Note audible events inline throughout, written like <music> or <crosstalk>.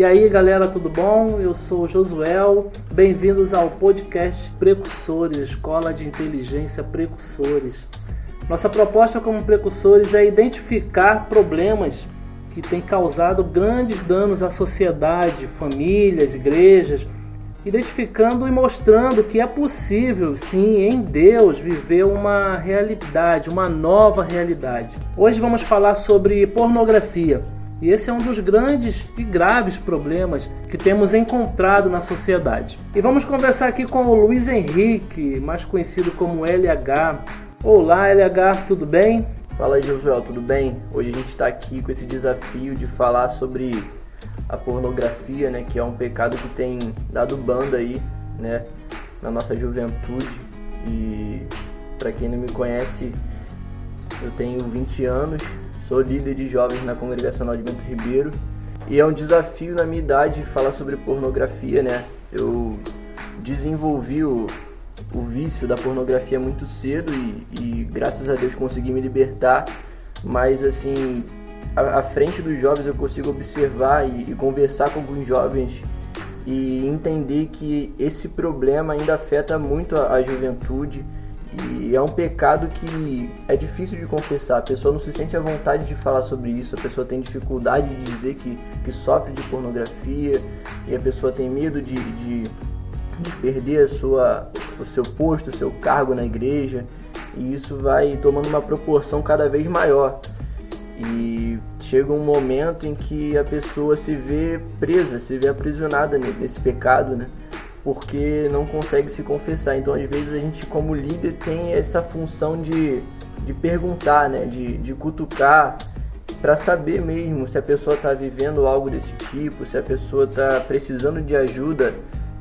E aí galera, tudo bom? Eu sou Josuel. Bem-vindos ao podcast Precursores, Escola de Inteligência Precursores. Nossa proposta como precursores é identificar problemas que têm causado grandes danos à sociedade, famílias, igrejas, identificando e mostrando que é possível, sim, em Deus, viver uma realidade, uma nova realidade. Hoje vamos falar sobre pornografia. E esse é um dos grandes e graves problemas que temos encontrado na sociedade. E vamos conversar aqui com o Luiz Henrique, mais conhecido como LH. Olá, LH, tudo bem? Fala aí, Josué, tudo bem? Hoje a gente está aqui com esse desafio de falar sobre a pornografia, né, que é um pecado que tem dado banda aí, né, na nossa juventude. E para quem não me conhece, eu tenho 20 anos, Sou líder de jovens na Congregacional de Bento Ribeiro. E é um desafio na minha idade falar sobre pornografia, né? Eu desenvolvi o, o vício da pornografia muito cedo e, e, graças a Deus consegui me libertar, mas assim, à, frente dos jovens eu consigo observar e, e conversar com alguns jovens e entender que esse problema ainda afeta muito a, a juventude e é um pecado que é difícil de confessar. A pessoa não se sente à vontade de falar sobre isso, a pessoa tem dificuldade de dizer que, que sofre de pornografia, e a pessoa tem medo de, de, de perder a sua, o seu posto, o seu cargo na igreja, e isso vai tomando uma proporção cada vez maior. E chega um momento em que a pessoa se vê presa, se vê aprisionada nesse pecado, né? Porque não consegue se confessar. Então, às vezes, a gente, como líder, tem essa função de, de perguntar, né? de, de cutucar, para saber mesmo se a pessoa está vivendo algo desse tipo, se a pessoa está precisando de ajuda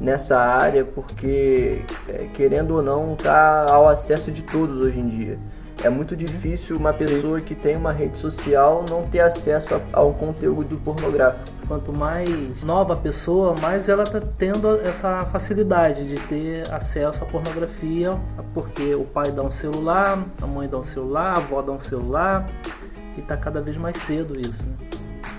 nessa área, porque, é, querendo ou não, está ao acesso de todos hoje em dia. É muito difícil uma pessoa Sim. que tem uma rede social não ter acesso a, a um conteúdo pornográfico. Quanto mais nova a pessoa, mais ela está tendo essa facilidade de ter acesso à pornografia, porque o pai dá um celular, a mãe dá um celular, a avó dá um celular, e está cada vez mais cedo isso. Né?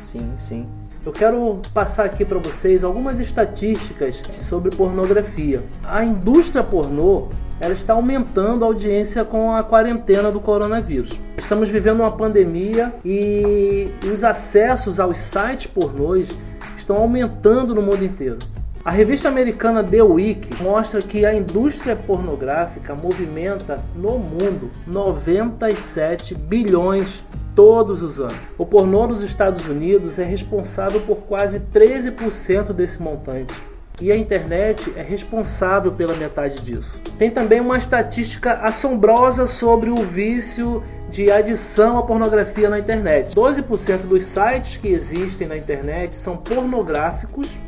Sim, sim. Eu quero passar aqui para vocês algumas estatísticas sobre pornografia. A indústria pornô ela está aumentando a audiência com a quarentena do coronavírus. Estamos vivendo uma pandemia e os acessos aos sites pornôs estão aumentando no mundo inteiro. A revista americana The Week mostra que a indústria pornográfica movimenta no mundo 97 bilhões todos os anos. O pornô nos Estados Unidos é responsável por quase 13% desse montante e a internet é responsável pela metade disso. Tem também uma estatística assombrosa sobre o vício de adição à pornografia na internet. 12% dos sites que existem na internet são pornográficos.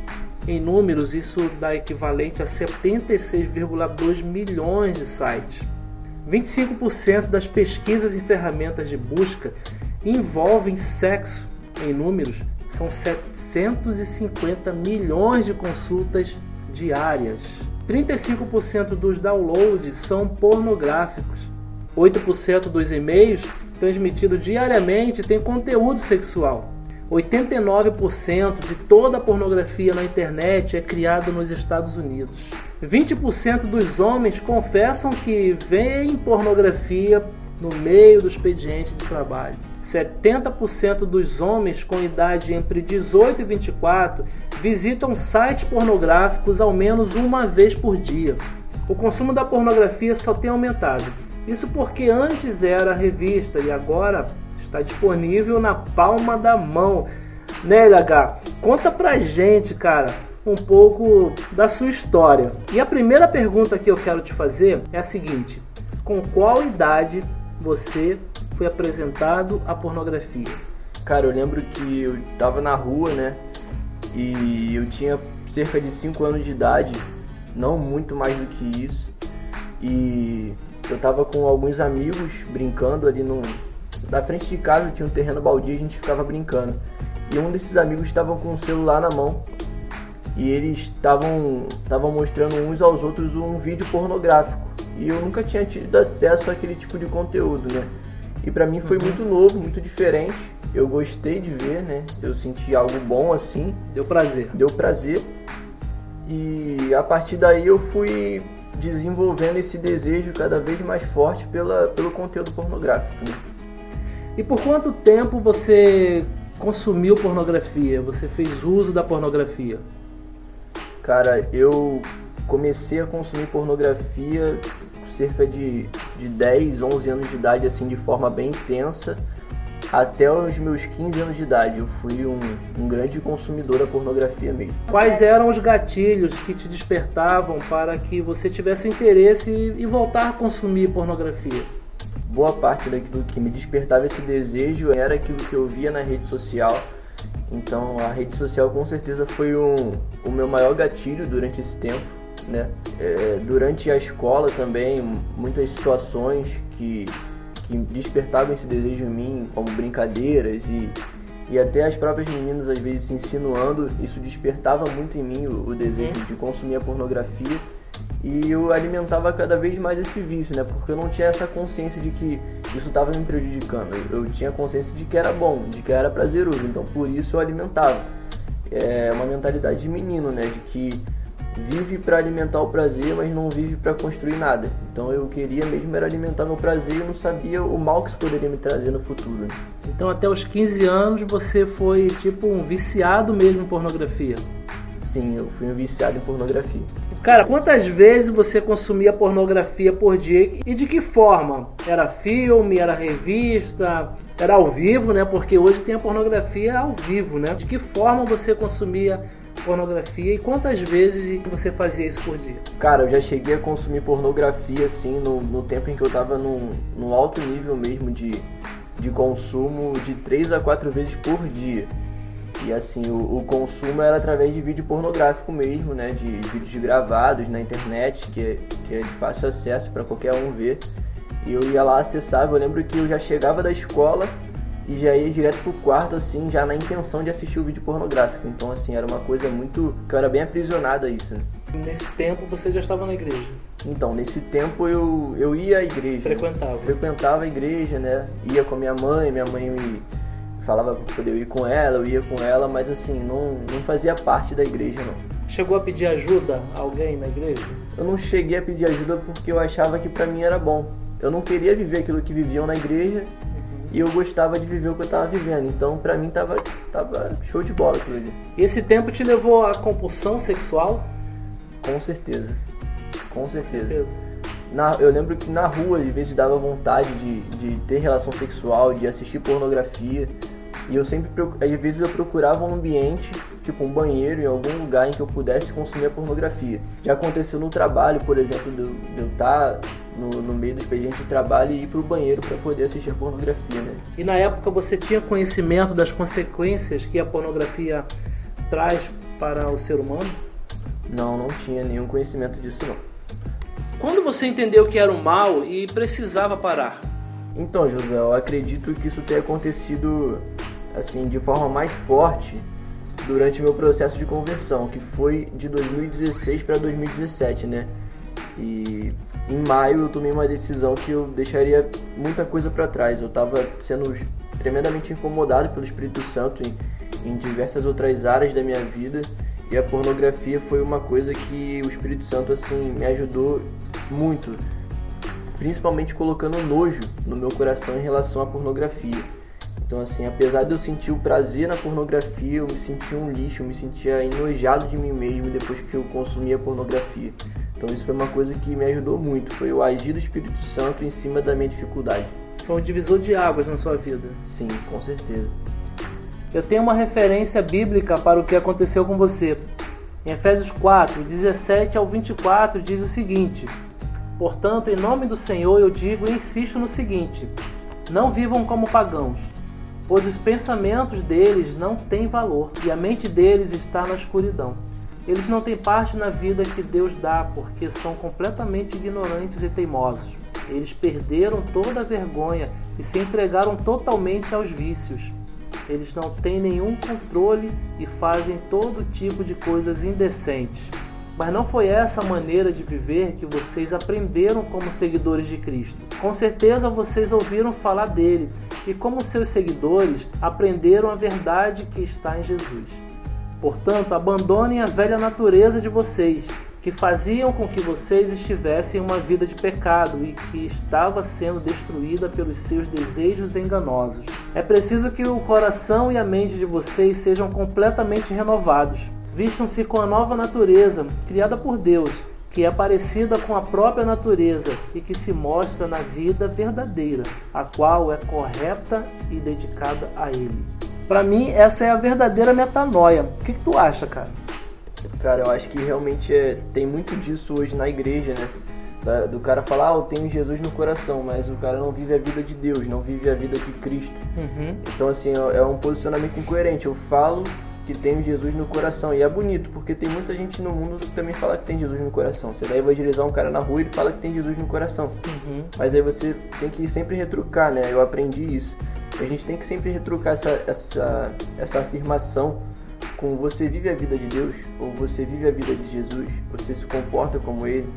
Em números, isso dá equivalente a 76,2 milhões de sites. 25% das pesquisas e ferramentas de busca envolvem sexo em números são 750 milhões de consultas diárias. 35% dos downloads são pornográficos. 8% dos e-mails transmitidos diariamente têm conteúdo sexual. 89% de toda a pornografia na internet é criada nos Estados Unidos. 20% dos homens confessam que veem pornografia no meio do expediente de trabalho. 70% dos homens com idade entre 18 e 24 visitam sites pornográficos ao menos uma vez por dia. O consumo da pornografia só tem aumentado. Isso porque antes era revista e agora está disponível na palma da mão. Né, LH? Conta pra gente, cara, um pouco da sua história. E a primeira pergunta que eu quero te fazer é a seguinte: com qual idade você foi apresentado à pornografia? Cara, eu lembro que eu tava na rua, né? E eu tinha cerca de 5 anos de idade, não muito mais do que isso. E eu tava com alguns amigos brincando ali no. Na frente de casa tinha um terreno baldio a gente ficava brincando. E um desses amigos estava com um celular na mão e eles estavam estavam mostrando uns aos outros um vídeo pornográfico. E eu nunca tinha tido acesso àquele tipo de conteúdo, né? E para mim foi uhum. muito novo, muito diferente. eu gostei de ver, né? Eu senti algo bom assim. Deu prazer. Deu prazer. E a partir daí eu fui desenvolvendo esse desejo cada vez mais forte pela, pelo conteúdo pornográfico. Né? E por quanto tempo você consumiu pornografia? Você fez uso da pornografia? Cara, eu comecei a consumir pornografia cerca de, de 10, 11 anos de idade, assim, de forma bem intensa. Até os meus 15 anos de idade, eu fui um, um grande consumidor da pornografia mesmo. Quais eram os gatilhos que te despertavam para que você tivesse interesse e voltar a consumir pornografia? Boa parte daquilo que me despertava esse desejo era aquilo que eu via na rede social. Então a rede social com certeza foi um, o meu maior gatilho durante esse tempo. Né? É, durante a escola também, muitas situações que que despertavam esse desejo em mim, como brincadeiras e, e até as próprias meninas às vezes se insinuando, isso despertava muito em mim o, o desejo uhum. de consumir a pornografia e eu alimentava cada vez mais esse vício, né? Porque eu não tinha essa consciência de que isso estava me prejudicando. Eu tinha consciência de que era bom, de que era prazeroso, então por isso eu alimentava. É uma mentalidade de menino, né? De que vive para alimentar o prazer, mas não vive para construir nada. Então eu queria mesmo era alimentar meu prazer e eu não sabia o mal que isso poderia me trazer no futuro. Então até os 15 anos você foi tipo um viciado mesmo em pornografia? Sim, eu fui um viciado em pornografia. Cara, quantas vezes você consumia pornografia por dia e de que forma? Era filme, era revista, era ao vivo, né? Porque hoje tem a pornografia ao vivo, né? De que forma você consumia pornografia e quantas vezes você fazia isso por dia? Cara, eu já cheguei a consumir pornografia assim no, no tempo em que eu tava num, num alto nível mesmo de, de consumo de 3 a 4 vezes por dia. E assim, o, o, consumo era através de vídeo pornográfico mesmo, né? De vídeos gravados na internet, que é, que é de fácil acesso para qualquer um ver. E eu ia lá acessar, eu lembro que eu já chegava da escola, e já ia direto pro quarto, assim, já na intenção de assistir o vídeo pornográfico. Então, assim, era uma coisa muito. que eu era bem aprisionado a isso. Né? Nesse tempo você já estava na igreja? Então, nesse tempo eu, eu ia à igreja. Frequentava? Frequentava a igreja, né? Ia com a minha mãe, minha mãe me falava pra poder ir com ela, eu ia com ela, mas assim, não, não fazia parte da igreja, não. Chegou a pedir ajuda a alguém na igreja? Eu não cheguei a pedir ajuda porque eu achava que para mim era bom. Eu não queria viver aquilo que viviam na igreja e eu gostava de viver o que eu estava vivendo. Então, para mim, tava, tava show de bola aquilo ali. E esse tempo te levou à compulsão sexual? Com certeza. Com certeza. Com certeza. Na, eu lembro que na rua, às vezes, dava vontade de, de ter relação sexual, de assistir pornografia. E eu sempre, às vezes, eu procurava um ambiente, tipo um banheiro, em algum lugar em que eu pudesse consumir a pornografia. Já aconteceu no trabalho, por exemplo, de eu estar tá no, no meio do expediente de trabalho e ir para o banheiro para poder assistir a pornografia. Né? E na época você tinha conhecimento das consequências que a pornografia traz para o ser humano? Não, não tinha nenhum conhecimento disso não. Quando você entendeu que era um mal e precisava parar? Então, José, eu acredito que isso tenha acontecido assim de forma mais forte durante meu processo de conversão, que foi de 2016 para 2017, né? E em maio eu tomei uma decisão que eu deixaria muita coisa para trás. Eu estava sendo tremendamente incomodado pelo Espírito Santo em, em diversas outras áreas da minha vida e a pornografia foi uma coisa que o Espírito Santo assim me ajudou muito, principalmente colocando nojo no meu coração em relação à pornografia. Então assim, apesar de eu sentir o prazer na pornografia, eu me sentia um lixo, eu me sentia enojado de mim mesmo depois que eu consumia pornografia. Então isso foi uma coisa que me ajudou muito, foi o agir do Espírito Santo em cima da minha dificuldade. Foi um divisor de águas na sua vida. Sim, com certeza. Eu tenho uma referência bíblica para o que aconteceu com você. Em Efésios 4, 17 ao 24 diz o seguinte: Portanto, em nome do Senhor eu digo e insisto no seguinte: não vivam como pagãos, pois os pensamentos deles não têm valor e a mente deles está na escuridão. Eles não têm parte na vida que Deus dá porque são completamente ignorantes e teimosos. Eles perderam toda a vergonha e se entregaram totalmente aos vícios. Eles não têm nenhum controle e fazem todo tipo de coisas indecentes. Mas não foi essa maneira de viver que vocês aprenderam como seguidores de Cristo. Com certeza vocês ouviram falar dele e como seus seguidores aprenderam a verdade que está em Jesus. Portanto, abandonem a velha natureza de vocês, que faziam com que vocês estivessem em uma vida de pecado e que estava sendo destruída pelos seus desejos enganosos. É preciso que o coração e a mente de vocês sejam completamente renovados. Vistam-se com a nova natureza, criada por Deus, que é parecida com a própria natureza e que se mostra na vida verdadeira, a qual é correta e dedicada a Ele. Para mim, essa é a verdadeira metanoia. O que, que tu acha, cara? Cara, eu acho que realmente é, tem muito disso hoje na igreja, né? Da, do cara falar, ah, eu tenho Jesus no coração, mas o cara não vive a vida de Deus, não vive a vida de Cristo. Uhum. Então, assim, é, é um posicionamento incoerente. Eu falo que tenho Jesus no coração. E é bonito, porque tem muita gente no mundo que também fala que tem Jesus no coração. Você vai evangelizar um cara na rua e ele fala que tem Jesus no coração. Uhum. Mas aí você tem que sempre retrucar, né? Eu aprendi isso. A gente tem que sempre retrucar essa, essa, essa afirmação com você vive a vida de Deus ou você vive a vida de Jesus, você se comporta como Ele.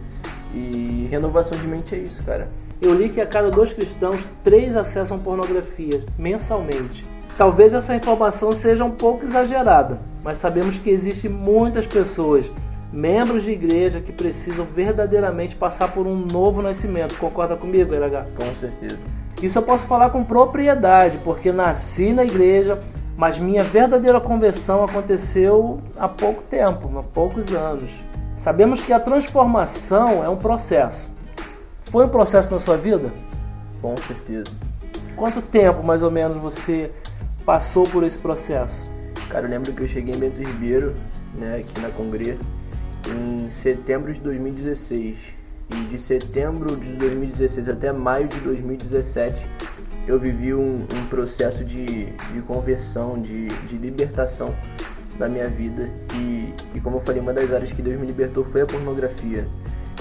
E renovação de mente é isso, cara. Eu li que a cada dois cristãos, três acessam pornografia mensalmente. Talvez essa informação seja um pouco exagerada, mas sabemos que existem muitas pessoas, membros de igreja, que precisam verdadeiramente passar por um novo nascimento. Concorda comigo, LH? Com certeza. Isso eu posso falar com propriedade, porque nasci na igreja, mas minha verdadeira conversão aconteceu há pouco tempo, há poucos anos. Sabemos que a transformação é um processo. Foi um processo na sua vida? Com certeza. Quanto tempo mais ou menos você passou por esse processo? Cara, eu lembro que eu cheguei em Bento Ribeiro, né, aqui na Congre, em setembro de 2016. E de setembro de 2016 até maio de 2017 eu vivi um, um processo de, de conversão, de, de libertação da minha vida. E, e como eu falei, uma das áreas que Deus me libertou foi a pornografia.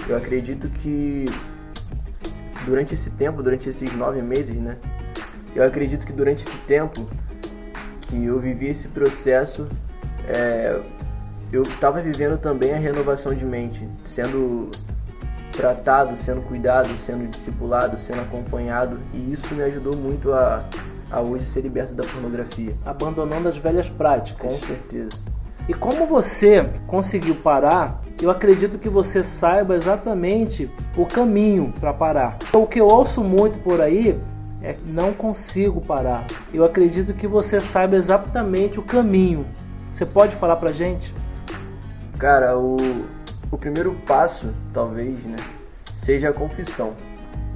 Eu acredito que durante esse tempo, durante esses nove meses, né? Eu acredito que durante esse tempo que eu vivi esse processo, é, eu estava vivendo também a renovação de mente, sendo tratado, sendo cuidado, sendo discipulado, sendo acompanhado, e isso me ajudou muito a, a hoje ser liberto da pornografia. Abandonando as velhas práticas. Com certeza. E como você conseguiu parar, eu acredito que você saiba exatamente o caminho para parar. O que eu ouço muito por aí é não consigo parar. Eu acredito que você saiba exatamente o caminho. Você pode falar pra gente? Cara, o, o primeiro passo, talvez, né, seja a confissão.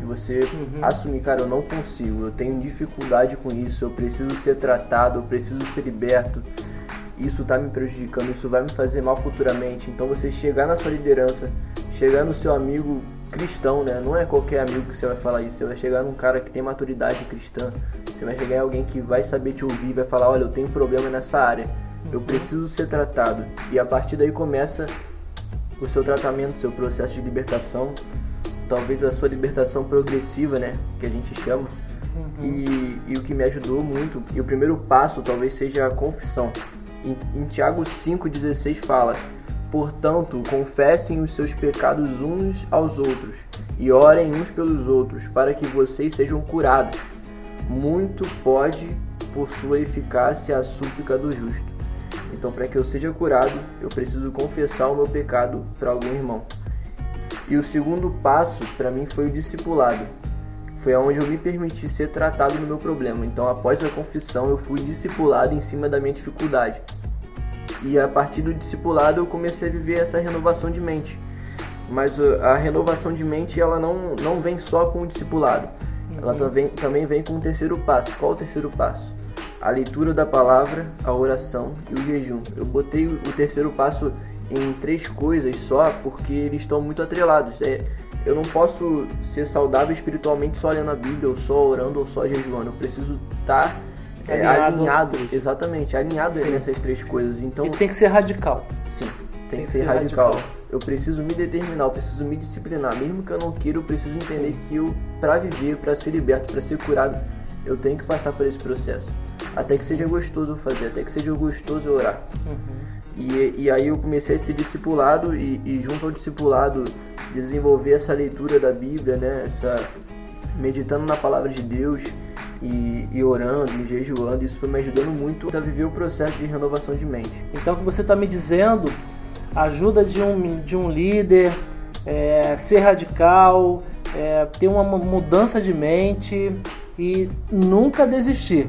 E você Uhum. assumir, cara, eu não consigo, eu tenho dificuldade com isso, eu preciso ser tratado, eu preciso ser liberto. Isso tá me prejudicando, isso vai me fazer mal futuramente. Então você chegar na sua liderança, chegar no seu amigo cristão, né? Não é qualquer amigo que você vai falar isso, você vai chegar num cara que tem maturidade cristã. Você vai chegar em alguém que vai saber te ouvir, vai falar, olha, eu tenho problema nessa área. Eu preciso ser tratado. E a partir daí começa o seu tratamento, o seu processo de libertação, talvez a sua libertação progressiva, né, que a gente chama. E, e o que me ajudou muito, e o primeiro passo talvez seja a confissão. Em, em Tiago 5,16 fala: Portanto, confessem os seus pecados uns aos outros e orem uns pelos outros, para que vocês sejam curados. Muito pode, por sua eficácia, a súplica do justo. Então, para que eu seja curado, eu preciso confessar o meu pecado para algum irmão. E o segundo passo para mim foi o discipulado. Foi onde eu me permiti ser tratado no meu problema. Então, após a confissão, eu fui discipulado em cima da minha dificuldade. E a partir do discipulado, eu comecei a viver essa renovação de mente. Mas uh, a renovação de mente, ela não, não vem só com o discipulado. Ela também, também vem com o terceiro passo. Qual o terceiro passo? A leitura da palavra, a oração e o jejum. Eu botei o terceiro passo em três coisas só porque eles estão muito atrelados. É, eu não posso ser saudável espiritualmente só lendo a Bíblia, ou só orando, ou só jejuando. Eu preciso estar é, Alinhado alinhado, exatamente, alinhado Sim. nessas três coisas. Então, E tem que ser radical. sim, tem, que ser radical. Eu preciso me determinar, eu preciso me disciplinar. Mesmo que eu não queira, eu preciso entender que eu, pra viver, pra ser liberto, pra ser curado, eu tenho que passar por esse processo. Até que seja gostoso fazer, até que seja gostoso orar. E, e aí eu comecei a ser discipulado e, e junto ao discipulado desenvolver essa leitura da Bíblia, né? Essa, meditando na palavra de Deus e, e orando, e jejuando, isso foi me ajudando muito a viver o processo de renovação de mente. Então, o que você está me dizendo, a ajuda de um, de um líder, é, ser radical, é, ter uma mudança de mente e nunca desistir.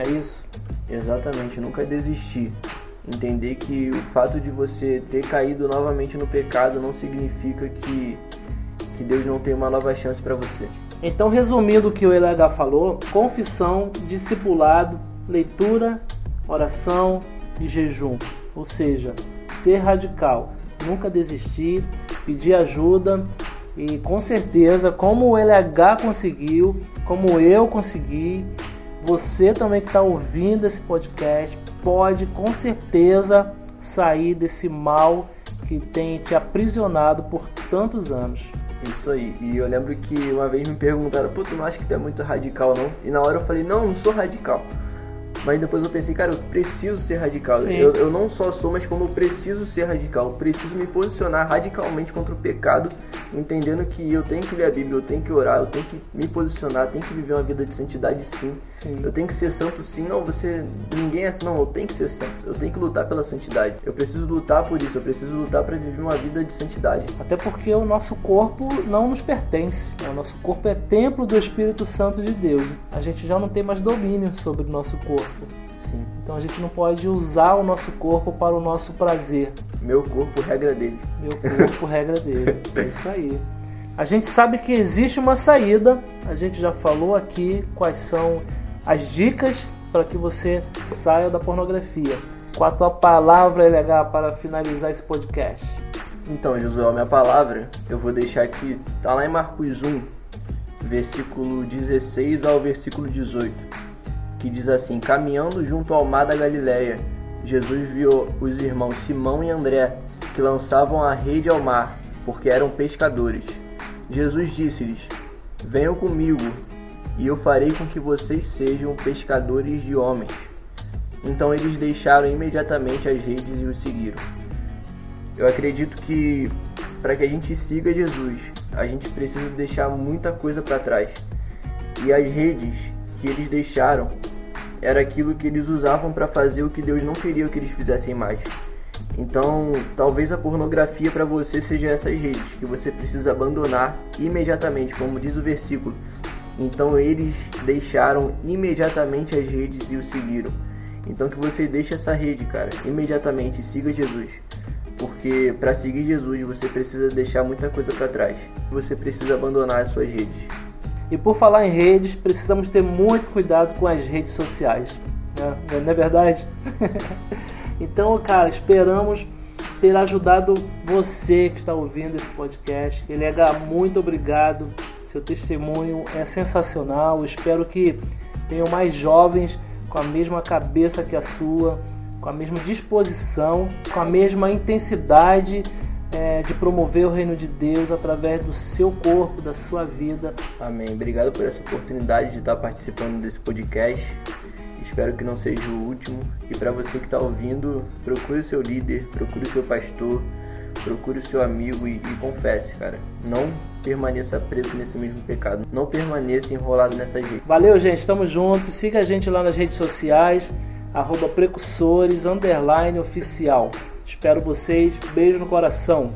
É isso? Exatamente, nunca desistir. Entender que o fato de você ter caído novamente no pecado não significa que, que Deus não tem uma nova chance para você. Então, resumindo o que o LH falou, confissão, discipulado, leitura, oração e jejum. Ou seja, ser radical, nunca desistir, pedir ajuda e com certeza, como o LH conseguiu, como eu consegui, você também que está ouvindo esse podcast pode com certeza sair desse mal que tem te aprisionado por tantos anos. Isso aí. E eu lembro que uma vez me perguntaram, pô, tu não acha que tu é muito radical, não? E na hora eu falei, não, não sou radical. Mas depois eu pensei, cara, eu preciso ser radical. Eu, eu, não só sou, mas como eu preciso ser radical. Eu preciso me posicionar radicalmente contra o pecado, entendendo que eu tenho que ler a Bíblia, eu tenho que orar, eu tenho que me posicionar, tenho que viver uma vida de santidade sim. sim. Eu tenho que ser santo sim. Não, você. Ninguém é assim, não, eu tenho que ser santo. Eu tenho que lutar pela santidade. Eu preciso lutar por isso, eu preciso lutar para viver uma vida de santidade. Até porque o nosso corpo não nos pertence. Né? O nosso corpo é templo do Espírito Santo de Deus. A gente já não tem mais domínio sobre o nosso corpo corpo. Sim. Então a gente não pode usar o nosso corpo para o nosso prazer. Meu corpo, regra dele. Meu corpo, regra dele. É isso aí. A gente sabe que existe uma saída. A gente já falou aqui quais são as dicas para que você saia da pornografia. Qual a tua palavra, LH, para finalizar esse podcast? Então, Josué, a minha palavra eu vou deixar aqui, tá lá em Marcos 1, versículo 16 ao versículo 18 que diz assim: Caminhando junto ao mar da Galileia, Jesus viu os irmãos Simão e André que lançavam a rede ao mar, porque eram pescadores. Jesus disse-lhes: Venham comigo, e eu farei com que vocês sejam pescadores de homens. Então eles deixaram imediatamente as redes e o seguiram. Eu acredito que para que a gente siga Jesus, a gente precisa deixar muita coisa para trás. E as redes que eles deixaram era aquilo que eles usavam para fazer o que Deus não queria que eles fizessem mais. Então, talvez a pornografia para você seja essas redes que você precisa abandonar imediatamente, como diz o versículo. Então eles deixaram imediatamente as redes e o seguiram. Então que você deixe essa rede, cara, imediatamente siga Jesus. Porque para seguir Jesus você precisa deixar muita coisa para trás. Você precisa abandonar as suas redes. E por falar em redes, precisamos ter muito cuidado com as redes sociais. Né? Não é verdade? <laughs> então, cara, esperamos ter ajudado você que está ouvindo esse podcast. Elega, muito obrigado. Seu testemunho é sensacional. Espero que tenham mais jovens com a mesma cabeça que a sua, com a mesma disposição, com a mesma intensidade é, de promover o reino de Deus através do seu corpo, da sua vida. Amém. Obrigado por essa oportunidade de estar participando desse podcast. Espero que não seja o último. E para você que está ouvindo, procure o seu líder, procure o seu pastor, procure o seu amigo e, e confesse, cara. Não permaneça preso nesse mesmo pecado. Não permaneça enrolado nessa gente. Valeu, gente. Estamos juntos. Siga a gente lá nas redes sociais, arroba precursores, underline oficial. Espero vocês. Beijo no coração.